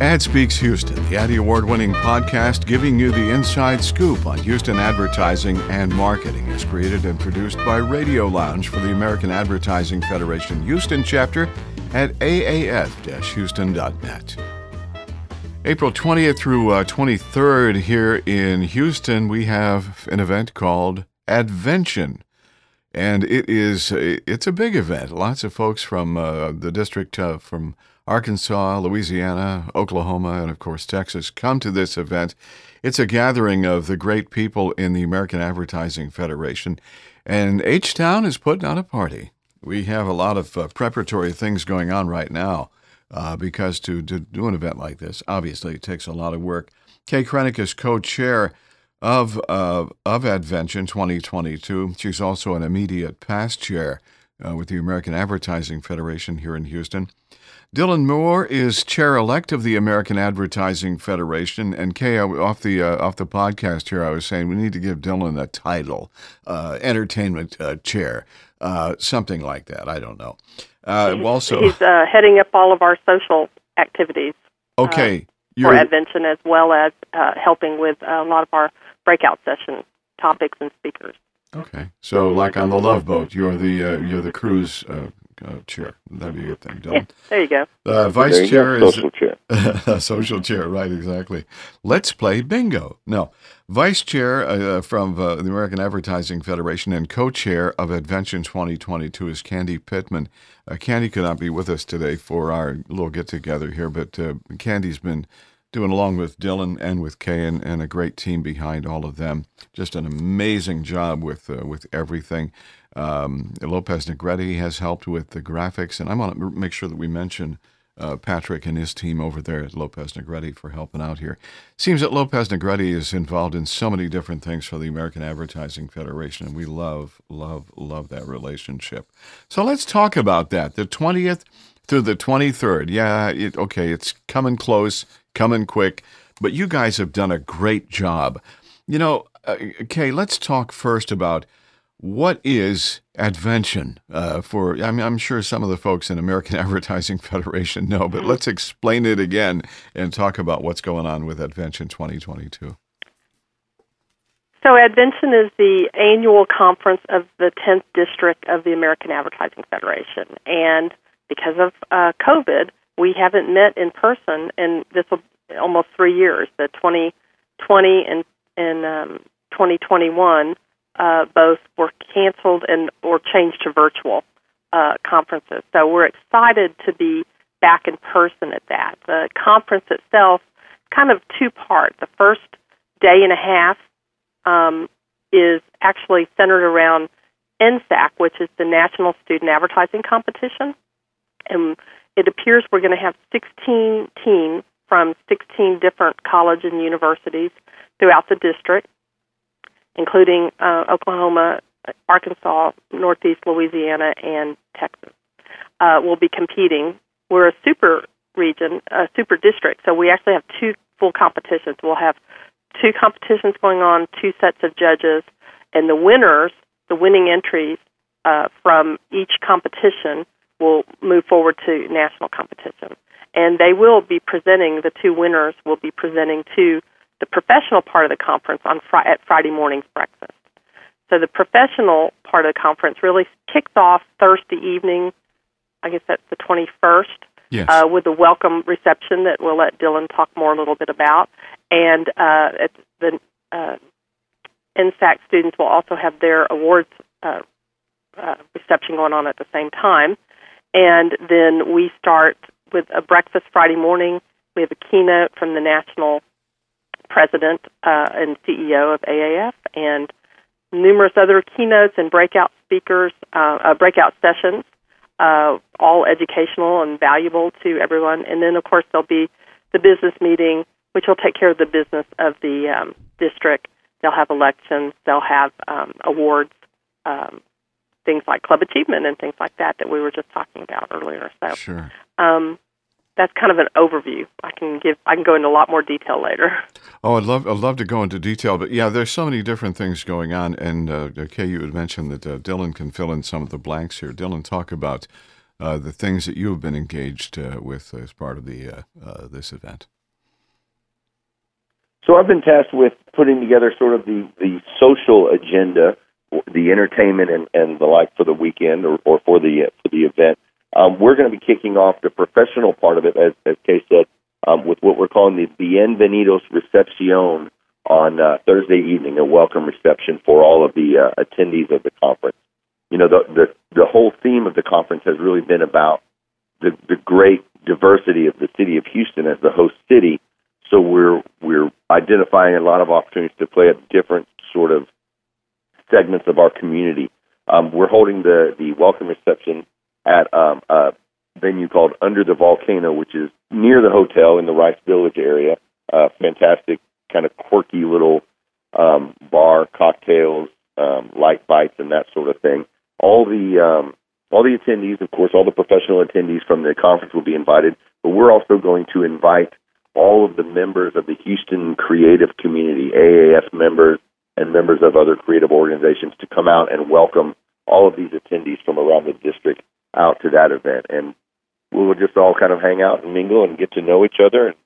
Ad Speaks Houston, the Addy Award winning podcast giving you the inside scoop on Houston advertising and marketing, is created and produced by Radio Lounge for the American Advertising Federation Houston chapter at aaf houston.net. April 20th through uh, 23rd here in Houston, we have an event called Advention. And it is it's a big event. Lots of folks from uh, the district, uh, from Arkansas, Louisiana, Oklahoma, and of course Texas come to this event. It's a gathering of the great people in the American Advertising Federation, and H Town is putting on a party. We have a lot of uh, preparatory things going on right now uh, because to, to do an event like this, obviously, it takes a lot of work. Kay Krenick is co chair of, uh, of Advention 2022. She's also an immediate past chair uh, with the American Advertising Federation here in Houston. Dylan Moore is chair elect of the American Advertising Federation, and Kay, off the uh, off the podcast here, I was saying we need to give Dylan a title, uh, entertainment uh, chair, uh, something like that. I don't know. Uh, he's, also, he's uh, heading up all of our social activities. Okay, for Advention, as well as helping with a lot of our breakout session topics and speakers. Okay, so like on the Love Boat, you're the you're the cruise uh, chair. That'd be a good thing, Dylan. Yeah, there you go. Uh, vice chair go. is social chair. social chair, right? Exactly. Let's play bingo. No, vice chair uh, from uh, the American Advertising Federation and co-chair of Advention 2022 is Candy Pittman. Uh, Candy could not be with us today for our little get-together here, but uh, Candy's been doing along with Dylan and with Kay and, and, a great team behind all of them. Just an amazing job with with everything. Um, Lopez Negrete has helped with the graphics, and I want to make sure that we mention uh, Patrick and his team over there at Lopez Negrete for helping out here. Seems that Lopez Negrete is involved in so many different things for the American Advertising Federation, and we love, love, love that relationship. So let's talk about that. The 20th through the 23rd. Yeah, it, okay, it's coming close, coming quick, but you guys have done a great job. You know, uh, Kay, let's talk first about – what is Advention? Uh, for I mean, I'm sure some of the folks in American Advertising Federation know, but let's explain it again and talk about what's going on with Advention 2022. So, Advention is the annual conference of the 10th District of the American Advertising Federation. And because of uh, COVID, we haven't met in person, and this will almost three years. The 2020 and, and um, 2021 uh, both were canceled and or changed to virtual uh, conferences. So we're excited to be back in person at that. The conference itself, kind of two part. The first day and a half um, is actually centered around NSAC, which is the National Student Advertising Competition, and it appears we're going to have 16 teams from 16 different colleges and universities throughout the district including uh, Oklahoma, Arkansas, Northeast Louisiana, and Texas, uh, will be competing. We're a super region, a super district, so we actually have two full competitions. We'll have two competitions going on, two sets of judges, and the winners, the winning entries uh, from each competition, will move forward to national competition. And they will be presenting, the two winners will be presenting to the professional part of the conference on fr- at Friday morning's breakfast. So the professional part of the conference really kicks off Thursday evening. I guess that's the 21st. Yes. Uh, with a welcome reception that we'll let Dylan talk more a little bit about, and uh, at the uh, NSAC students will also have their awards uh, uh, reception going on at the same time, and then we start with a breakfast Friday morning. We have a keynote from the national president uh, and CEO of AAF, and numerous other keynotes and breakout speakers, uh, uh, breakout sessions, uh, all educational and valuable to everyone. And then, of course, there'll be the business meeting, which will take care of the business of the um, district. They'll have elections, they'll have um, awards, um, things like club achievement and things like that that we were just talking about earlier. So, sure. That's kind of an overview. I can give I can go into a lot more detail later. Oh, I'd love I'd love to go into detail, but yeah, there's so many different things going on. And uh, Kay, you had mentioned that uh, Dylan can fill in some of the blanks here. Dylan, talk about uh, the things that you have been engaged uh, with as part of the uh, uh, this event? So I've been tasked with putting together sort of the, the social agenda, the entertainment and, and the like for the weekend or, or for the for the event. Um, we're going to be kicking off the professional part of it, as, as Kay said, um, with what we're calling the Bienvenidos Recepcion on uh, Thursday evening, a welcome reception for all of the uh, attendees of the conference. You know, the, the the whole theme of the conference has really been about the the great diversity of the city of Houston as the host city. So we're we're identifying a lot of opportunities to play at different sort of segments of our community. Um, we're holding the the welcome reception at um, a venue called Under the Volcano, which is near the hotel in the Rice Village area. Uh, fantastic, kind of quirky little um, bar, cocktails, um, light bites, and that sort of thing. All the um, all the attendees, of course, all the professional attendees from the conference will be invited, but we're also going to invite all of the members of the Houston creative community, AAF members, and members of other creative organizations to come out and welcome all of these attendees from around the district out to that event. And we'll just all kind of hang out and mingle and get to know each other. And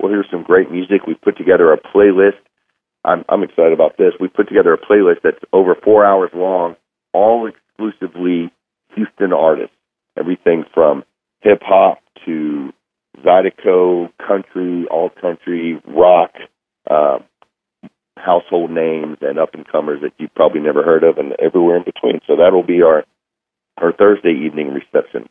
we'll hear some great music. We've put together a playlist. I'm, I'm excited about this. We put together a playlist that's over four hours long, all exclusively Houston artists. Everything from hip hop to Zydeco, country, alt country, rock, uh, household names, and up and comers that you've probably never heard of, and everywhere in between. So that'll be our our Thursday evening reception.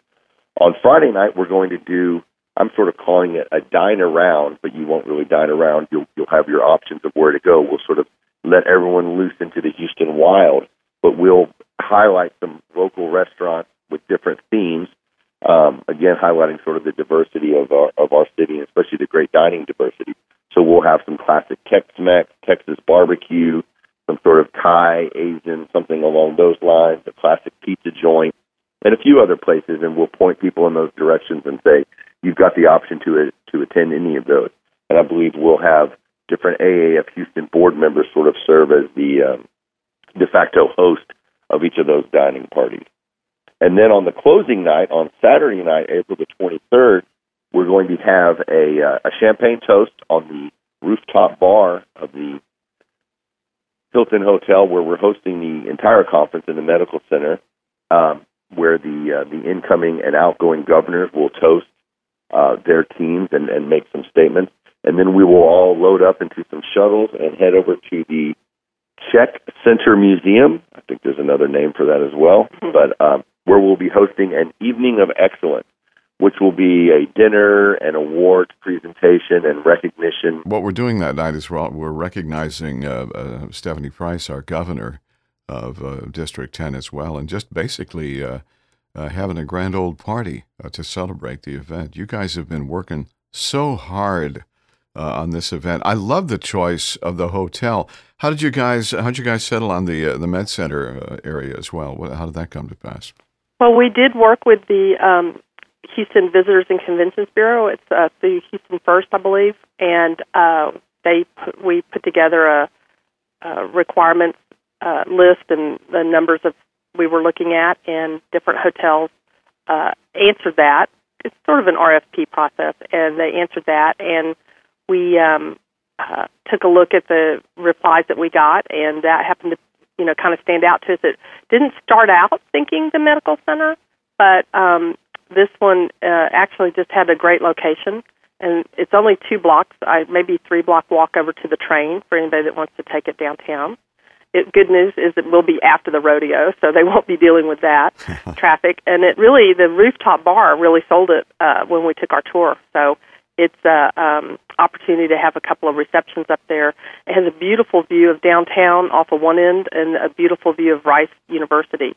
On Friday night, we're going to do. I'm sort of calling it a dine around, but you won't really dine around. You'll you'll have your options of where to go. We'll sort of let everyone loose into the Houston wild, but we'll highlight some local restaurants with different themes. Um, again, highlighting sort of the diversity of our of our city, and especially the great dining diversity. So we'll have some classic Tex-Mex, Texas barbecue, some sort of Thai, Asian, something along those lines, a classic pizza joint, and a few other places, and we'll point people in those directions and say you've got the option to to attend any of those. And I believe we'll have different AAF Houston board members sort of serve as the um, de facto host of each of those dining parties. And then on the closing night, on Saturday night, April the 23rd, we're going to have a, uh, a champagne toast on the rooftop bar of the Hilton Hotel, where we're hosting the entire conference in the medical center, um, where the uh, the incoming and outgoing governors will toast uh, their teams and, and make some statements, and then we will all load up into some shuttles and head over to the Czech Center Museum. I think there's another name for that as well, but um, where we'll be hosting an evening of excellence which will be a dinner and award presentation and recognition. What we're doing that night is we're, we're recognizing uh, uh, Stephanie Price, our governor of uh, District 10 as well, and just basically uh, uh, having a grand old party uh, to celebrate the event. You guys have been working so hard on this event. I love the choice of the hotel. How did you guys? How did you guys settle on the the Med Center area as well? How did that come to pass? Well, we did work with the um, Houston Visitors and Conventions Bureau. It's uh, through Houston First, I believe, and uh, they put, we put together a, a requirements uh, list and the numbers of we were looking at, and different hotels uh, answered that. It's sort of an RFP process, and they answered that, and we um, uh, took a look at the replies that we got, and that happened to you know kind of stand out to us. It didn't start out thinking the medical center, but um, this one uh, actually just had a great location, and it's only two blocks, I, maybe three block walk over to the train for anybody that wants to take it downtown. It, good news is it will be after the rodeo, so they won't be dealing with that traffic. And it really, the rooftop bar really sold it uh, when we took our tour. So it's a um, opportunity to have a couple of receptions up there. It has a beautiful view of downtown off of one end, and a beautiful view of Rice University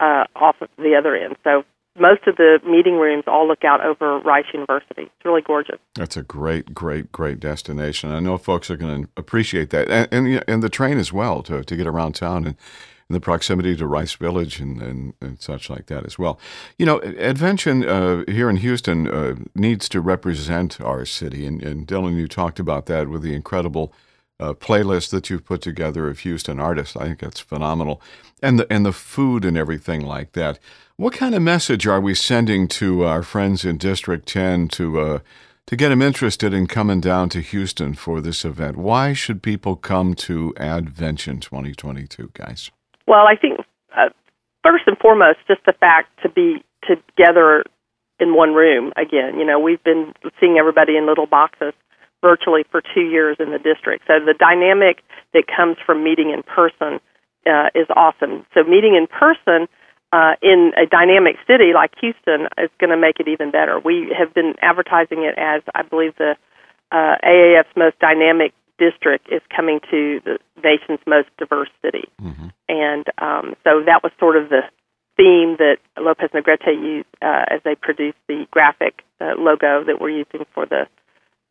uh, off of the other end. So most of the meeting rooms all look out over Rice University. It's really gorgeous. That's a great, great, great destination. I know folks are going to appreciate that, and, and and the train as well to to get around town and. the proximity to Rice Village and, and, and, such like that as well. You know, Advention uh, here in Houston uh, needs to represent our city. And, and, Dylan, you talked about that with the incredible uh, playlist that you've put together of Houston artists. I think that's phenomenal. And the, and the food and everything like that. What kind of message are we sending to our friends in District 10 to uh, to get them interested in coming down to Houston for this event? Why should people come to Advention 2022, guys? Well, I think uh, first and foremost, just the fact to be together in one room again. You know, we've been seeing everybody in little boxes virtually for two years in the district. So the dynamic that comes from meeting in person uh, is awesome. So meeting in person uh, in a dynamic city like Houston is going to make it even better. We have been advertising it as, I believe, the uh, AAF's most dynamic district is coming to the nation's most diverse city. Mm-hmm. And um, so that was sort of the theme that Lopez Negrete used uh, as they produced the graphic uh, logo that we're using for the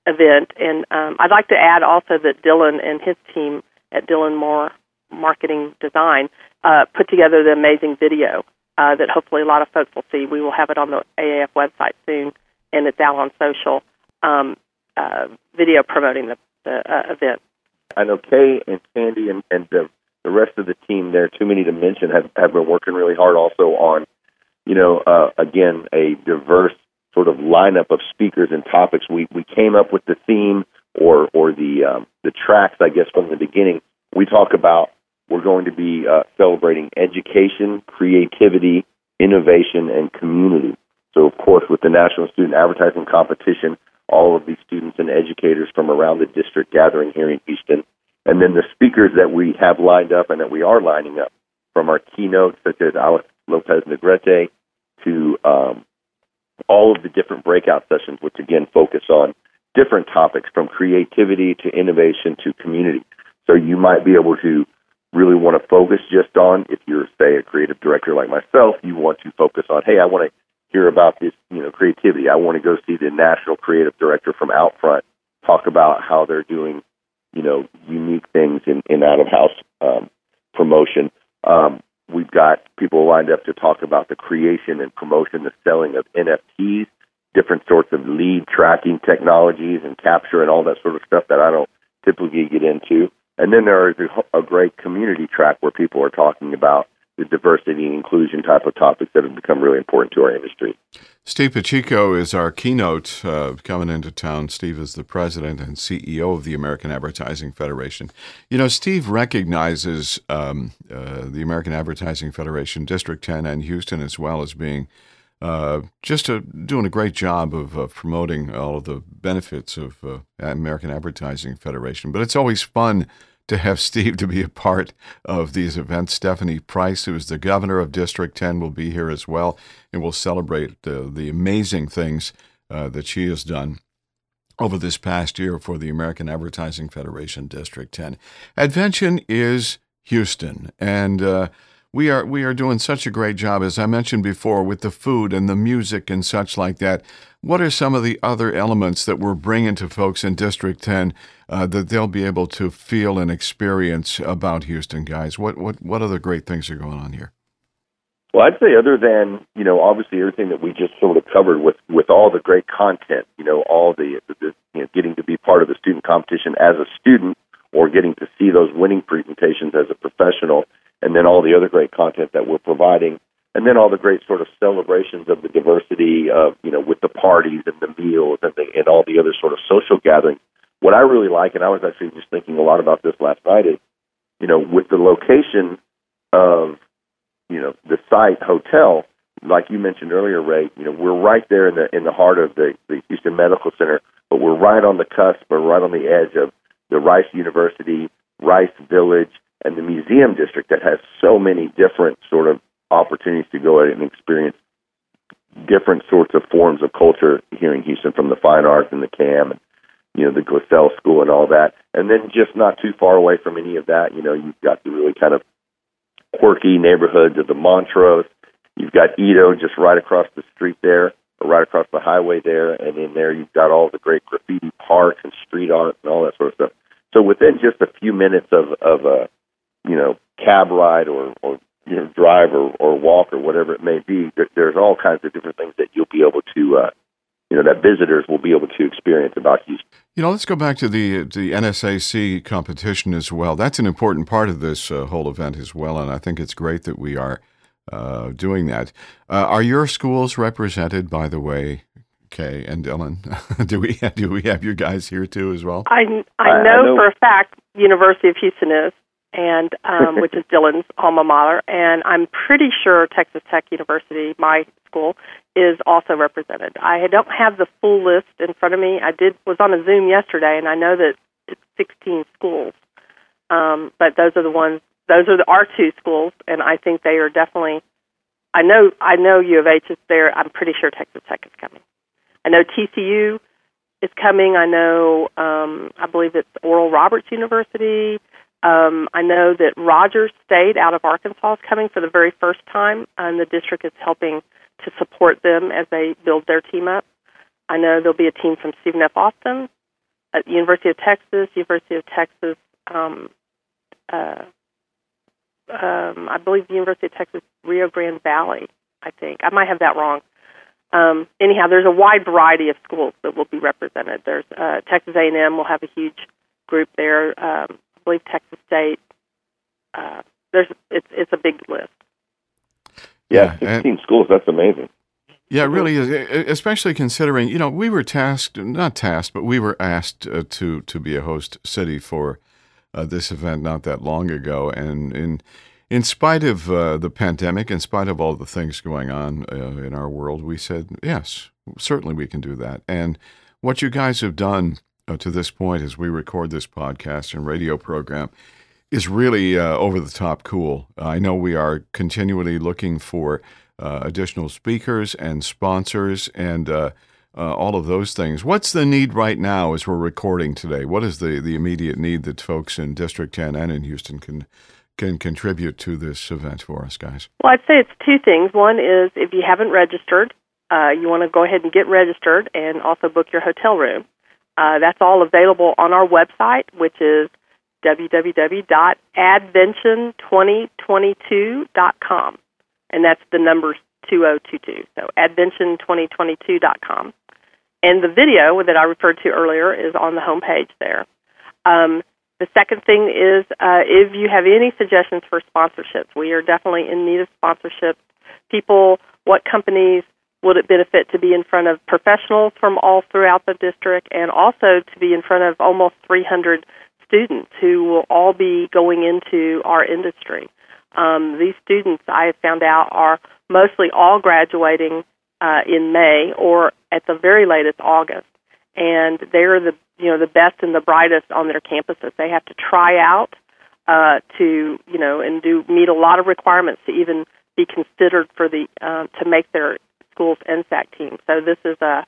event. And um, I'd like to add also that Dylan and his team at Dylan Moore Marketing Design uh, put together the amazing video uh, that hopefully a lot of folks will see. We will have it on the AAF website soon, and it's out on social um, uh, video promoting the, the uh, event. I know Kay and Sandy and, and the, the rest of the team there, too many to mention, have, have been working really hard also on, you know, uh, again, a diverse sort of lineup of speakers and topics. We, we came up with the theme or, or the, um, the tracks, I guess, from the beginning. We talk about we're going to be uh, celebrating education, creativity, innovation, and community. So, of course, with the National Student Advertising Competition, all of these students and educators from around the district gathering here in Houston. And then the speakers that we have lined up and that we are lining up from our keynote, such as Alex Lopez Negrete, to um, all of the different breakout sessions, which again focus on different topics from creativity to innovation to community. So you might be able to really want to focus just on, if you're, say, a creative director like myself, you want to focus on, hey, I want to hear about this, you know, creativity. I want to go see the national creative director from Outfront talk about how they're doing, you know, unique things in, in out of house um, promotion. Um, we've got people lined up to talk about the creation and promotion, the selling of NFTs, different sorts of lead tracking technologies and capture and all that sort of stuff that I don't typically get into. And then there is a, great community track where people are talking about the diversity and inclusion type of topics that have become really important to our industry. Steve Pacheco is our keynote uh, coming into town. Steve is the president and CEO of the American Advertising Federation. You know, Steve recognizes um, uh, the American Advertising Federation, District 10, and Houston as well as being uh, just doing a great job of promoting all of the benefits of uh, American Advertising Federation. But it's always fun to have Steve to be a part of these events. Stephanie Price, who is the governor of District 10, will be here as well, and we'll celebrate the, amazing things uh, that she has done over this past year for the American Advertising Federation District 10. Advention is Houston, and uh, we are we are doing such a great job, as I mentioned before, with the food and the music and such like that. What are some of the other elements that we're bringing to folks in District 10 uh, that they'll be able to feel and experience about Houston, guys? What what what other great things are going on here? Well, I'd say other than you know obviously everything that we just sort of covered with with all the great content, you know, all the, the you know getting to be part of the student competition as a student or getting to see those winning presentations as a professional and then all the other great content that we're providing, and then all the great sort of celebrations of the diversity of you know with the parties and the meals and the, and all the other sort of social gatherings. What I really like, and I was actually just thinking a lot about this last night, is you know with the location of you know the site hotel, like you mentioned earlier, Ray. You know we're right there in the in the heart of the, the Houston Medical Center, but we're right on the cusp, or right on the edge of the Rice University, Rice Village, and the museum district that has so many different sort of opportunities to go and experience different sorts of forms of culture here in Houston, from the fine arts and the CAM and you know the Glassell School and all that, and then just not too far away from any of that, you know, you've got the really kind of quirky neighborhoods of the Montrose. You've got EaDo just right across the street there, or right across the highway there, and in there you've got all the great graffiti parks and street art and all that sort of stuff. So within just a few minutes of of a you know, cab ride or, or you know, drive or, or walk or whatever it may be, there, there's all kinds of different things that you'll be able to, uh, you know, that visitors will be able to experience about Houston. You know, let's go back to the the NSAC competition as well. That's an important part of this uh, whole event as well, and I think it's great that we are uh, doing that. Uh, are your schools represented, by the way, Kay and Dylan? do we do we have you guys here too as well? I I know, I know. for a fact University of Houston is, and um, which is Dylan's alma mater, and I'm pretty sure Texas Tech University, my school, is also represented. I don't have the full list in front of me. I did was on a Zoom yesterday, and I know that it's 16 schools, um, but those are the ones. Those are the our two schools, and I think they are definitely. I know I know U of H is there. I'm pretty sure Texas Tech is coming. I know TCU is coming. I know um, I believe it's Oral Roberts University. Um, I know that Rogers State out of Arkansas is coming for the very first time, and the district is helping to support them as they build their team up. I know there'll be a team from Stephen F. Austin, at University of Texas, University of Texas, um, uh, um, I believe the University of Texas Rio Grande Valley. I think I might have that wrong. Um, anyhow, there's a wide variety of schools that will be represented. There's uh, Texas A&M will have a huge group there. Um, believe Texas State. Uh, there's it's it's a big list. Yeah, yeah 16 schools. That's amazing. Yeah, it really is, especially considering you know we were tasked, not tasked, but we were asked uh, to to be a host city for uh, this event not that long ago, and in in spite of uh, the pandemic, in spite of all the things going on uh, in our world, we said yes, certainly we can do that. And what you guys have done uh, to this point as we record this podcast and radio program is really uh, over the top cool. I know we are continually looking for uh, additional speakers and sponsors and uh, uh, all of those things. What's the need right now as we're recording today? What is the, the immediate need that folks in District 10 and in Houston can can contribute to this event for us, guys? Well, I'd say it's two things. One is if you haven't registered, uh, you want to go ahead and get registered and also book your hotel room. Uh, that's all available on our website, which is www.advention2022.com. And that's the numbers 2022. So advention2022.com. And the video that I referred to earlier is on the homepage there. Um, the second thing is uh, if you have any suggestions for sponsorships, we are definitely in need of sponsorships. People, what companies would it benefit to be in front of professionals from all throughout the district and also to be in front of almost 300 students who will all be going into our industry. Um, these students, I have found out, are mostly all graduating uh, in May or at the very latest August, and they're the you know the best and the brightest on their campuses. They have to try out uh, to you know and do meet a lot of requirements to even be considered for the uh, to make their school's NSAC team. So this is a,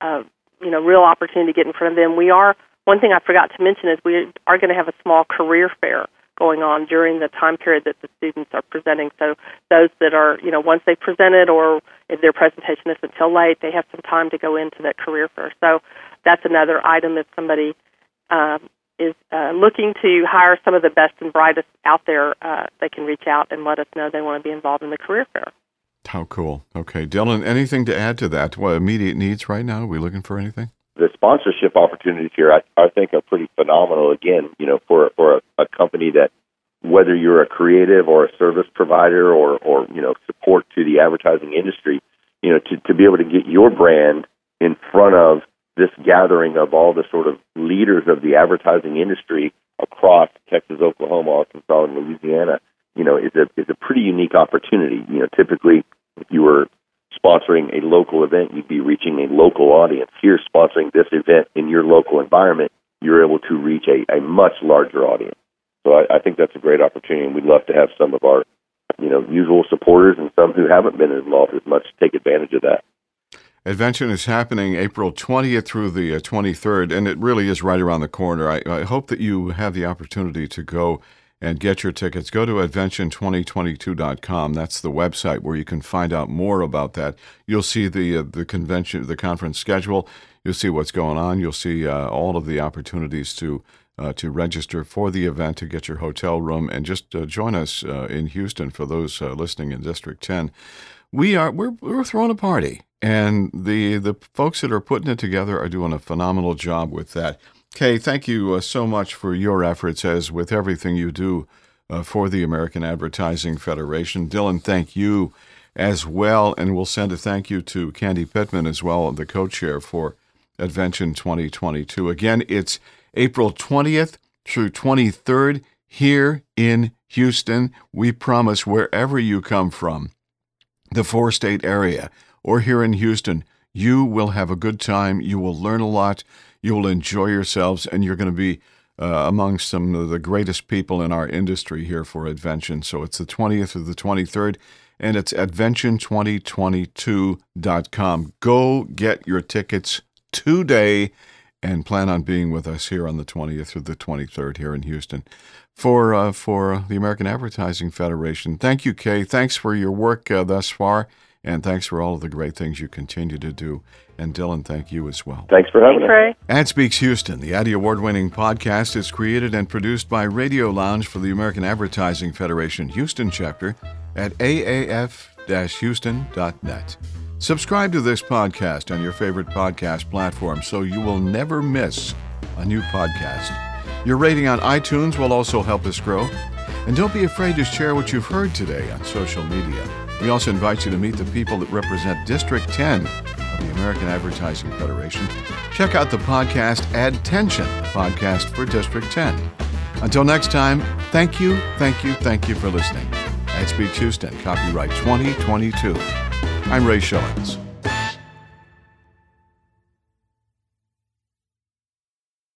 a you know real opportunity to get in front of them. We are one thing I forgot to mention is we are going to have a small career fair going on during the time period that the students are presenting. So those that are you know once they presented or if their presentation isn't late, they have some time to go into that career fair. So that's another item if somebody um, is uh, looking to hire some of the best and brightest out there, uh, they can reach out and let us know they want to be involved in the career fair. How cool. Okay. Dylan, anything to add to that? What immediate needs right now? Are we looking for anything? The sponsorship opportunities here, I, I think, are pretty phenomenal. Again, you know, for for a, a company that, whether you're a creative or a service provider or or you know support to the advertising industry, you know, to to be able to get your brand in front of this gathering of all the sort of leaders of the advertising industry across Texas, Oklahoma, Arkansas, and Louisiana, you know, is a is a pretty unique opportunity. You know, typically if you were sponsoring a local event, you'd be reaching a local audience. Here, sponsoring this event in your local environment, you're able to reach a, a much larger audience. So I, I think that's a great opportunity, and we'd love to have some of our, you know, usual supporters and some who haven't been involved as much take advantage of that. Advention is happening April 20th through the 23rd, uh, and it really is right around the corner. I, I hope that you have the opportunity to go and get your tickets, go to advention2022.com. That's the website where you can find out more about that. You'll see the uh, the convention, the conference schedule. You'll see what's going on. You'll see uh, all of the opportunities to uh, to register for the event, to get your hotel room, and just uh, join us uh, in Houston for those uh, listening in District 10. We are we're we're throwing a party, and the the folks that are putting it together are doing a phenomenal job with that. Kay, thank you uh, so much for your efforts, as with everything you do uh, for the American Advertising Federation. Dylan, thank you as well. And we'll send a thank you to Candy Pittman as well, the co chair for Advention 2022. Again, it's April 20th through 23rd here in Houston. We promise wherever you come from, the four state area, or here in Houston, you will have a good time. You will learn a lot. You will enjoy yourselves, and you're going to be uh, among some of the greatest people in our industry here for Advention. So it's the 20th through the 23rd, and it's advention2022.com. Go get your tickets today and plan on being with us here on the 20th or the 23rd here in Houston for uh, for the American Advertising Federation. Thank you, Kay. Thanks for your work uh, thus far, and thanks for all of the great things you continue to do. And Dylan, thank you as well. Thanks for having Thanks, Ray. Ad Speaks Houston, the Addy Award winning podcast, is created and produced by Radio Lounge for the American Advertising Federation Houston chapter at aaf houston.net. Subscribe to this podcast on your favorite podcast platform so you will never miss a new podcast. Your rating on iTunes will also help us grow. And don't be afraid to share what you've heard today on social media. We also invite you to meet the people that represent District 10 of the American Advertising Federation. Check out the podcast Adtention, podcast for District 10. Until next time, thank you, thank you, thank you for listening. Ad Speaks Houston, copyright 2022. I'm Ray Schillens.